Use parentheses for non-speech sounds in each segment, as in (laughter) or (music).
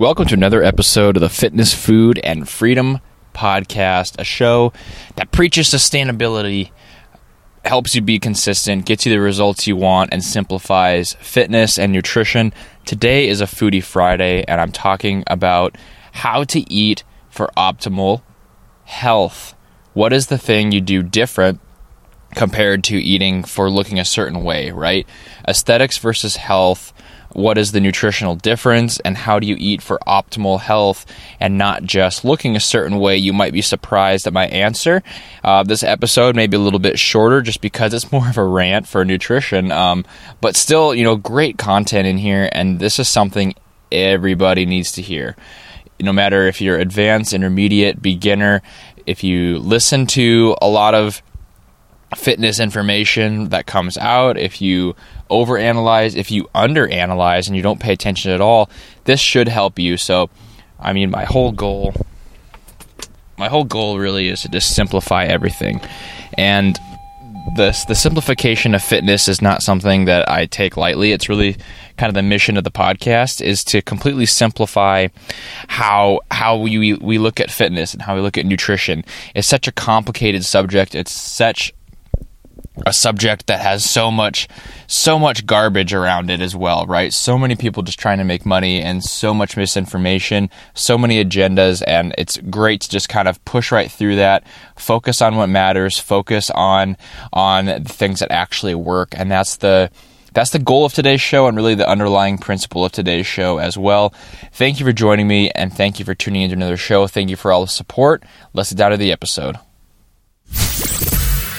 Welcome to another episode of the Fitness, Food, and Freedom Podcast, a show that preaches sustainability, helps you be consistent, gets you the results you want, and simplifies fitness and nutrition. Today is a Foodie Friday, and I'm talking about how to eat for optimal health. What is the thing you do different compared to eating for looking a certain way, right? Aesthetics versus health what is the nutritional difference and how do you eat for optimal health and not just looking a certain way. You might be surprised at my answer. Uh, this episode may be a little bit shorter just because it's (laughs) more of a rant for nutrition um, but still you know great content in here and this is something everybody needs to hear. No matter if you're advanced intermediate beginner if you listen to a lot of fitness information that comes out, if you overanalyze, if you underanalyze and you don't pay attention at all, this should help you. So, I mean, my whole goal my whole goal really is to just simplify everything. And the the simplification of fitness is not something that I take lightly. It's really kind of the mission of the podcast is to completely simplify how how we we look at fitness and how we look at nutrition. It's such a complicated subject. It's such a subject that has so much so much garbage around it as well right so many people just trying to make money and so much misinformation so many agendas and it's great to just kind of push right through that focus on what matters focus on on the things that actually work and that's the that's the goal of today's show and really the underlying principle of today's show as well. Thank you for joining me and thank you for tuning into another show. Thank you for all the support. Let's get down to the episode.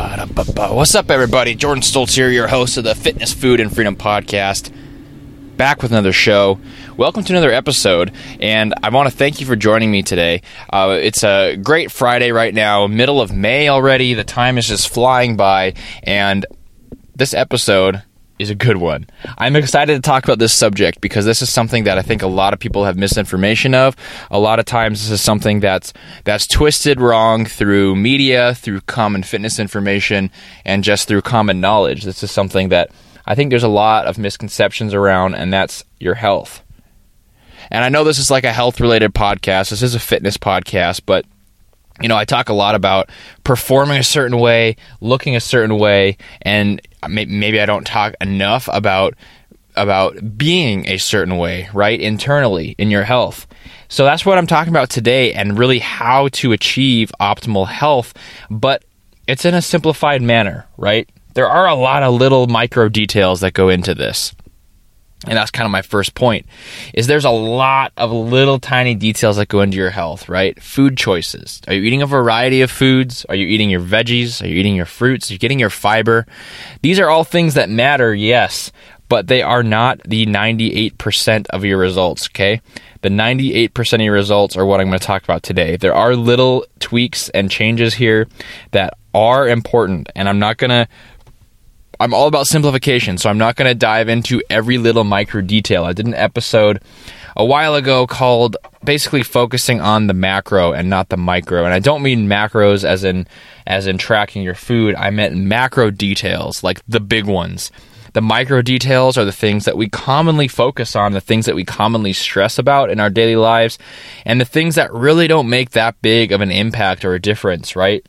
What's up, everybody? Jordan Stolz here, your host of the Fitness, Food, and Freedom Podcast. Back with another show. Welcome to another episode, and I want to thank you for joining me today. Uh, it's a great Friday right now, middle of May already. The time is just flying by, and this episode is a good one. I'm excited to talk about this subject because this is something that I think a lot of people have misinformation of. A lot of times this is something that's that's twisted wrong through media, through common fitness information, and just through common knowledge. This is something that I think there's a lot of misconceptions around and that's your health. And I know this is like a health related podcast. This is a fitness podcast, but you know, I talk a lot about performing a certain way, looking a certain way, and maybe I don't talk enough about about being a certain way, right? Internally in your health. So that's what I'm talking about today and really how to achieve optimal health, but it's in a simplified manner, right? There are a lot of little micro details that go into this and that's kind of my first point is there's a lot of little tiny details that go into your health right? Food choices. Are you eating a variety of foods? Are you eating your veggies? Are you eating your fruits? Are you getting your fiber? These are all things that matter yes but they are not the 98% of your results okay? The 98% of your results are what i'm going to talk about today. There are little tweaks and changes here that are important and i'm not going to I'm all about simplification, so I'm not going to dive into every little micro detail. I did an episode a while ago called basically focusing on the macro and not the micro. And I don't mean macros as in as in tracking your food. I meant macro details, like the big ones. The micro details are the things that we commonly focus on, the things that we commonly stress about in our daily lives, and the things that really don't make that big of an impact or a difference, right?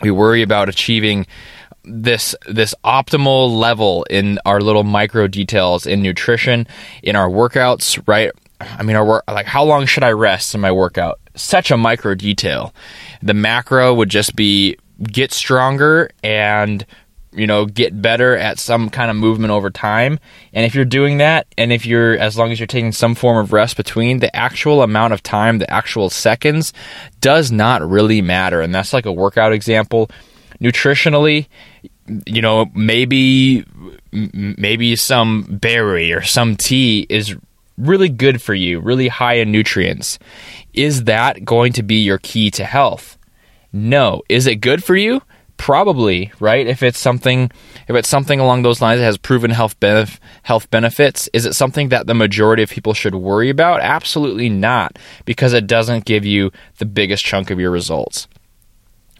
We worry about achieving this this optimal level in our little micro details in nutrition, in our workouts, right? I mean, our work, like how long should I rest in my workout? Such a micro detail. The macro would just be get stronger and you know get better at some kind of movement over time and if you're doing that and if you're as long as you're taking some form of rest between the actual amount of time the actual seconds does not really matter and that's like a workout example nutritionally, you know, maybe maybe some berry or some tea is really good for you, really high in nutrients. Is that going to be your key to health? No. Is it good for you? Probably, right? If it's something if it's something along those lines that has proven health benef- health benefits, is it something that the majority of people should worry about? Absolutely not, because it doesn't give you the biggest chunk of your results.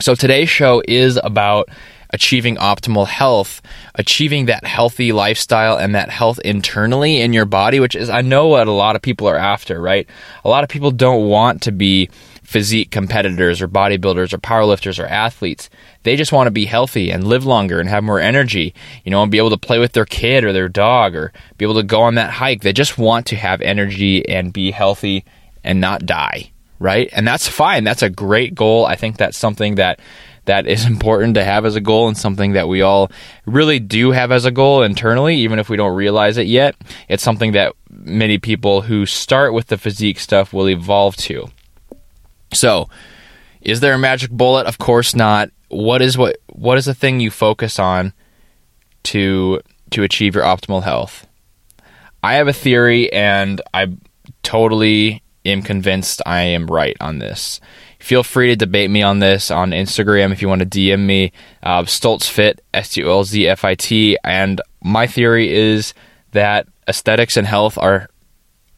So today's show is about achieving optimal health, achieving that healthy lifestyle and that health internally in your body, which is, I know what a lot of people are after, right? A lot of people don't want to be physique competitors or bodybuilders or powerlifters or athletes. They just want to be healthy and live longer and have more energy, you know, and be able to play with their kid or their dog or be able to go on that hike. They just want to have energy and be healthy and not die, right? And that's fine. That's a great goal. I think that's something that that is (laughs) important to have as a goal and something that we all really do have as a goal internally, even if we don't realize it yet. It's something that many people who start with the physique stuff will evolve to. So, is there a magic bullet? Of course not. What is what what is the thing you focus on to to achieve your optimal health? I have a theory and I totally am convinced I am right on this. Feel free to debate me on this on Instagram if you want to DM me. Uh, StolzFit, S T O L Z F I T. And my theory is that aesthetics and health are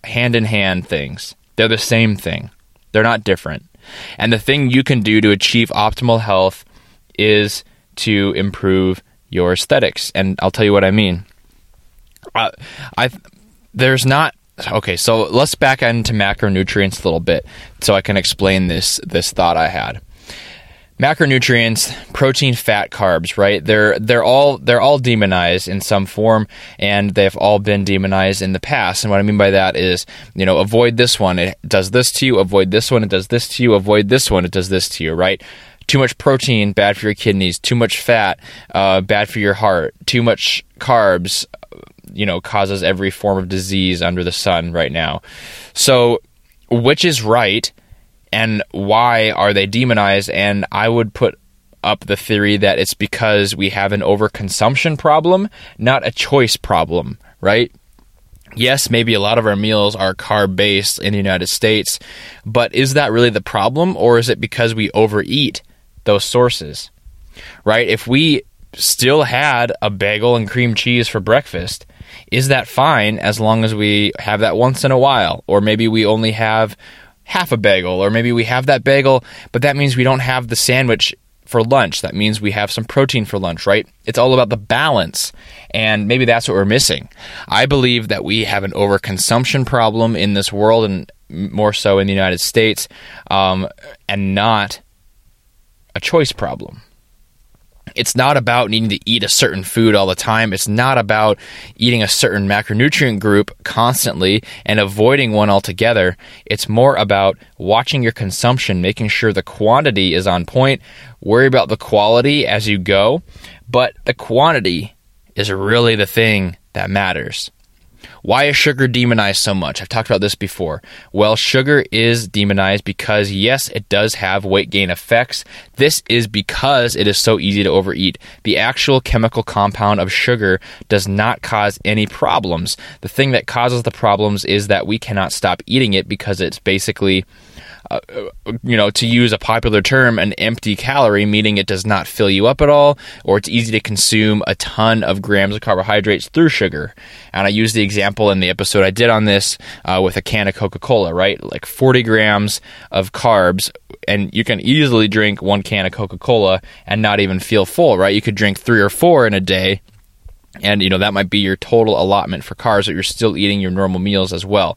hand in hand things, they're the same thing. They're not different. And the thing you can do to achieve optimal health is to improve your aesthetics. And I'll tell you what I mean. Uh, I there's not okay. So let's back into macronutrients a little bit, so I can explain this this thought I had macronutrients, protein, fat, carbs, right? They're they're all they're all demonized in some form and they've all been demonized in the past. And what I mean by that is, you know, avoid this one, it does this to you, avoid this one, it does this to you, avoid this one, it does this to you, right? Too much protein, bad for your kidneys. Too much fat, uh, bad for your heart. Too much carbs, you know, causes every form of disease under the sun right now. So, which is right? and why are they demonized? And I would put up the theory that it's because we have an overconsumption problem, not a choice problem, right? Yes, maybe a lot of our meals are carb based in the United States, but is that really the problem, or is it because we overeat those sources? Right? If we still had a bagel and cream cheese for breakfast, is that fine as long as we have that once in a while? Or maybe we only have half a bagel, or maybe we have that bagel, but that means we don't have the sandwich for lunch. That means we have some protein for lunch, right? It's all about the balance. And maybe that's what we're missing. I believe that we have an overconsumption problem in this world and more so in the United States, um, and not a choice problem it's not about needing to eat a certain food all the time. It's not about eating a certain macronutrient group constantly and avoiding one altogether. It's more about watching your consumption, making sure the quantity is on point. Worry about the quality as you go, but the quantity is really the thing that matters. Why is sugar demonized so much? I've talked about this before. Well, sugar is demonized because, yes, it does have weight gain effects. This is because it is so easy to overeat. The actual chemical compound of sugar does not cause any problems. The thing that causes the problems is that we cannot stop eating it because it's basically uh, you know, to use a popular term, an empty calorie, meaning it does not fill you up at all, or it's easy to consume a ton of grams of carbohydrates through sugar. And I used the example in the episode I did on this uh, with a can of Coca Cola, right? Like 40 grams of carbs, and you can easily drink one can of Coca Cola and not even feel full, right? You could drink three or four in a day and you know that might be your total allotment for carbs but you're still eating your normal meals as well.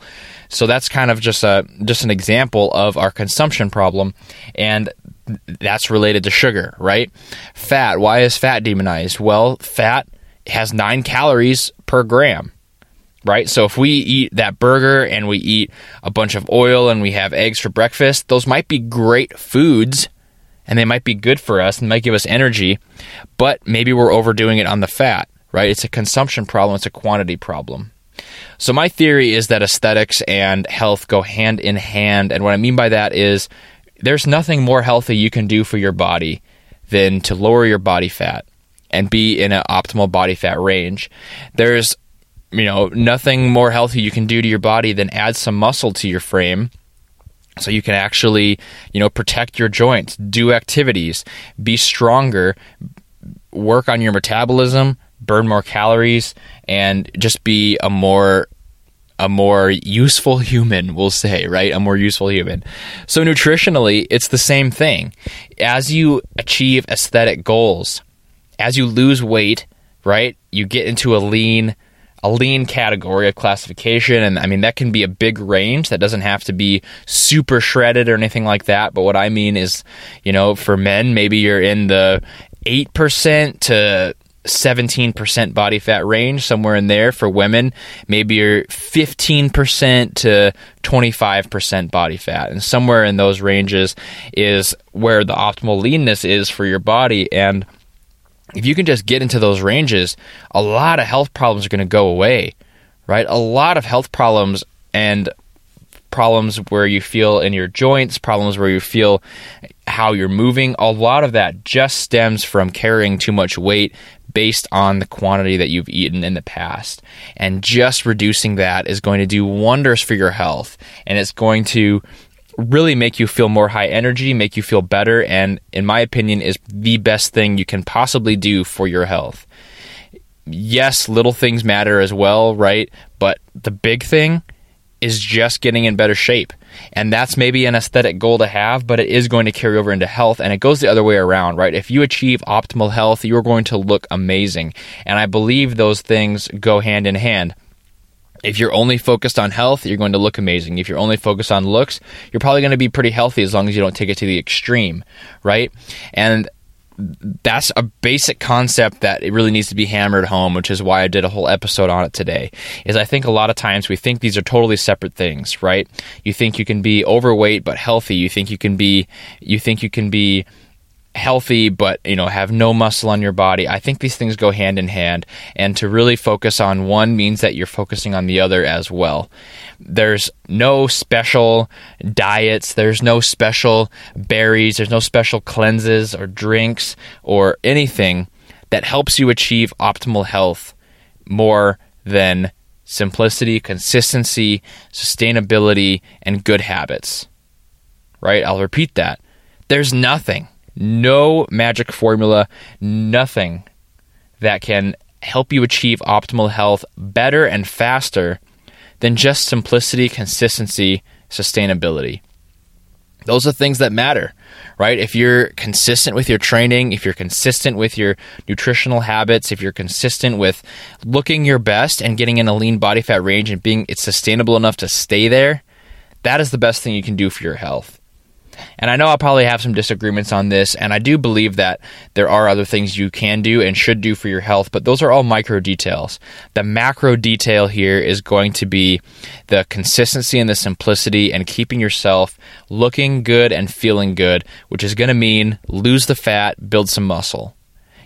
So that's kind of just a just an example of our consumption problem. And that's related to sugar right? Fat. Why is fat demonized? Well fat has 9 calories per gram right? So if we eat that burger and we eat a bunch of oil and we have eggs for breakfast those might be great foods and they might be good for us and might give us energy but maybe we're overdoing it on the fat right? It's a consumption problem, it's a quantity problem. So, my theory is that aesthetics and health go hand in hand. And what I mean by that is there's nothing more healthy you can do for your body than to lower your body fat and be in an optimal body fat range. There's, you know, nothing more healthy you can do to your body than add some muscle to your frame so you can actually, you know, protect your joints, do activities, be stronger, work on your metabolism, burn more calories, and just be a more a more useful (laughs) human, we'll say, right? A more useful human. So nutritionally, it's the same thing. As you achieve aesthetic goals, as you lose weight, right? You get into a lean a lean category of classification and I mean that can be a big range that doesn't have to be super shredded or anything like that but what I mean is you know for men maybe you're in the 8% to 17% body fat range somewhere in there for women. Maybe you're 15% to 25% body fat. And somewhere in those ranges is where the optimal leanness is for your body. And if you can just get into those ranges, a lot of health problems are going to go away, right? A lot of health problems and problems where you feel in your joints, problems where you feel how you're moving, a lot of that just stems from carrying too much weight based on the quantity that you've eaten in the past. And just reducing that is going to do wonders for your health. And it's going to really make you feel more high energy, make you feel better, and in my opinion, is the best thing you can possibly do for your health. Yes, little things matter as well, right? But the big thing is just getting in better shape. And that's maybe an aesthetic goal to have, but it is going to carry over into health. And it goes the other way around, right? If you achieve optimal health, you're going to look amazing. And I believe those things go hand in hand. If you're only focused on health, you're going to look amazing. If you're only focused on looks, you're probably going to be pretty healthy as long as you don't take it to the extreme, right? And that's a basic concept that it really needs to be hammered home, which is why I did a whole episode on it today. Is I think a lot of times we think these are totally separate things, right? You think you can be overweight but healthy. You think you can be you think you can be healthy but you know have no muscle on your body i think these things go hand in hand. And to really focus on one means that you're focusing on the other as well. There's no special diets there's no special berries there's no special cleanses or drinks or anything that helps you achieve optimal health more than simplicity consistency sustainability and good habits. Right? I'll repeat that. There's nothing no magic formula, nothing that can help you achieve optimal health better and faster than just simplicity, consistency, sustainability. Those are things that matter, right? If you're consistent with your training, if you're consistent with your nutritional habits, if you're consistent with looking your best and getting in a lean body fat range and being it's sustainable enough to stay there, that is the best thing you can do for your health. And I know I'll probably have some disagreements on this, and I do believe that there are other things you can do and should do for your health, but those are all micro details. The macro detail here is going to be the consistency and the simplicity and keeping yourself looking good and feeling good, which is going to mean lose the fat, build some muscle.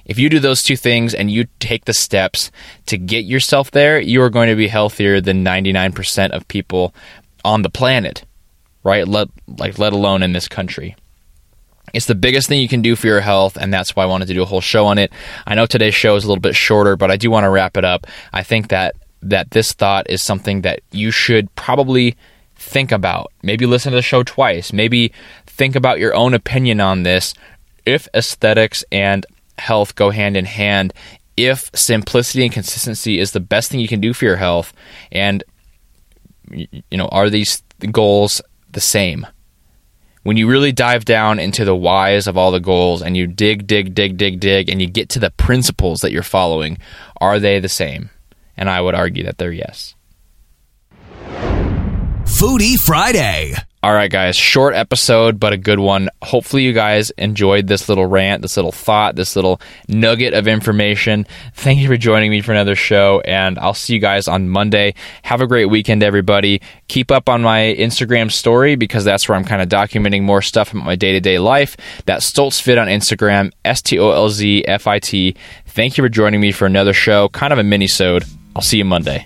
If you do those two things and you take the steps to get yourself there, you are going to be healthier than 99% of people on the planet right? Let like let alone in this country. It's the biggest thing you can do for your health, and that's why I wanted to do a whole show on it. I know today's show is a little bit shorter, but I do want to wrap it up. I think that that this thought is something that you should probably think about. Maybe listen to the show twice. Maybe think about your own opinion on this. If aesthetics and health go hand in hand, if simplicity and consistency is the best thing you can do for your health, and you know, are these goals the same. When you really dive down into the whys of all the goals and you dig, dig, dig, dig, dig, and you get to the principles that you're following, are they the same? And I would argue that they're yes. Foodie Friday. All right, guys, short episode, but a good one. Hopefully, you guys enjoyed this little rant, this little thought, this little nugget of information. Thank you for joining me for another show, and I'll see you guys on Monday. Have a great weekend, everybody. Keep up on my Instagram story because that's where I'm kind of documenting more stuff about my day to day life. That Stolz Fit on Instagram, S T O L Z F I T. Thank you for joining me for another show, kind of a mini-sode. I'll see you Monday.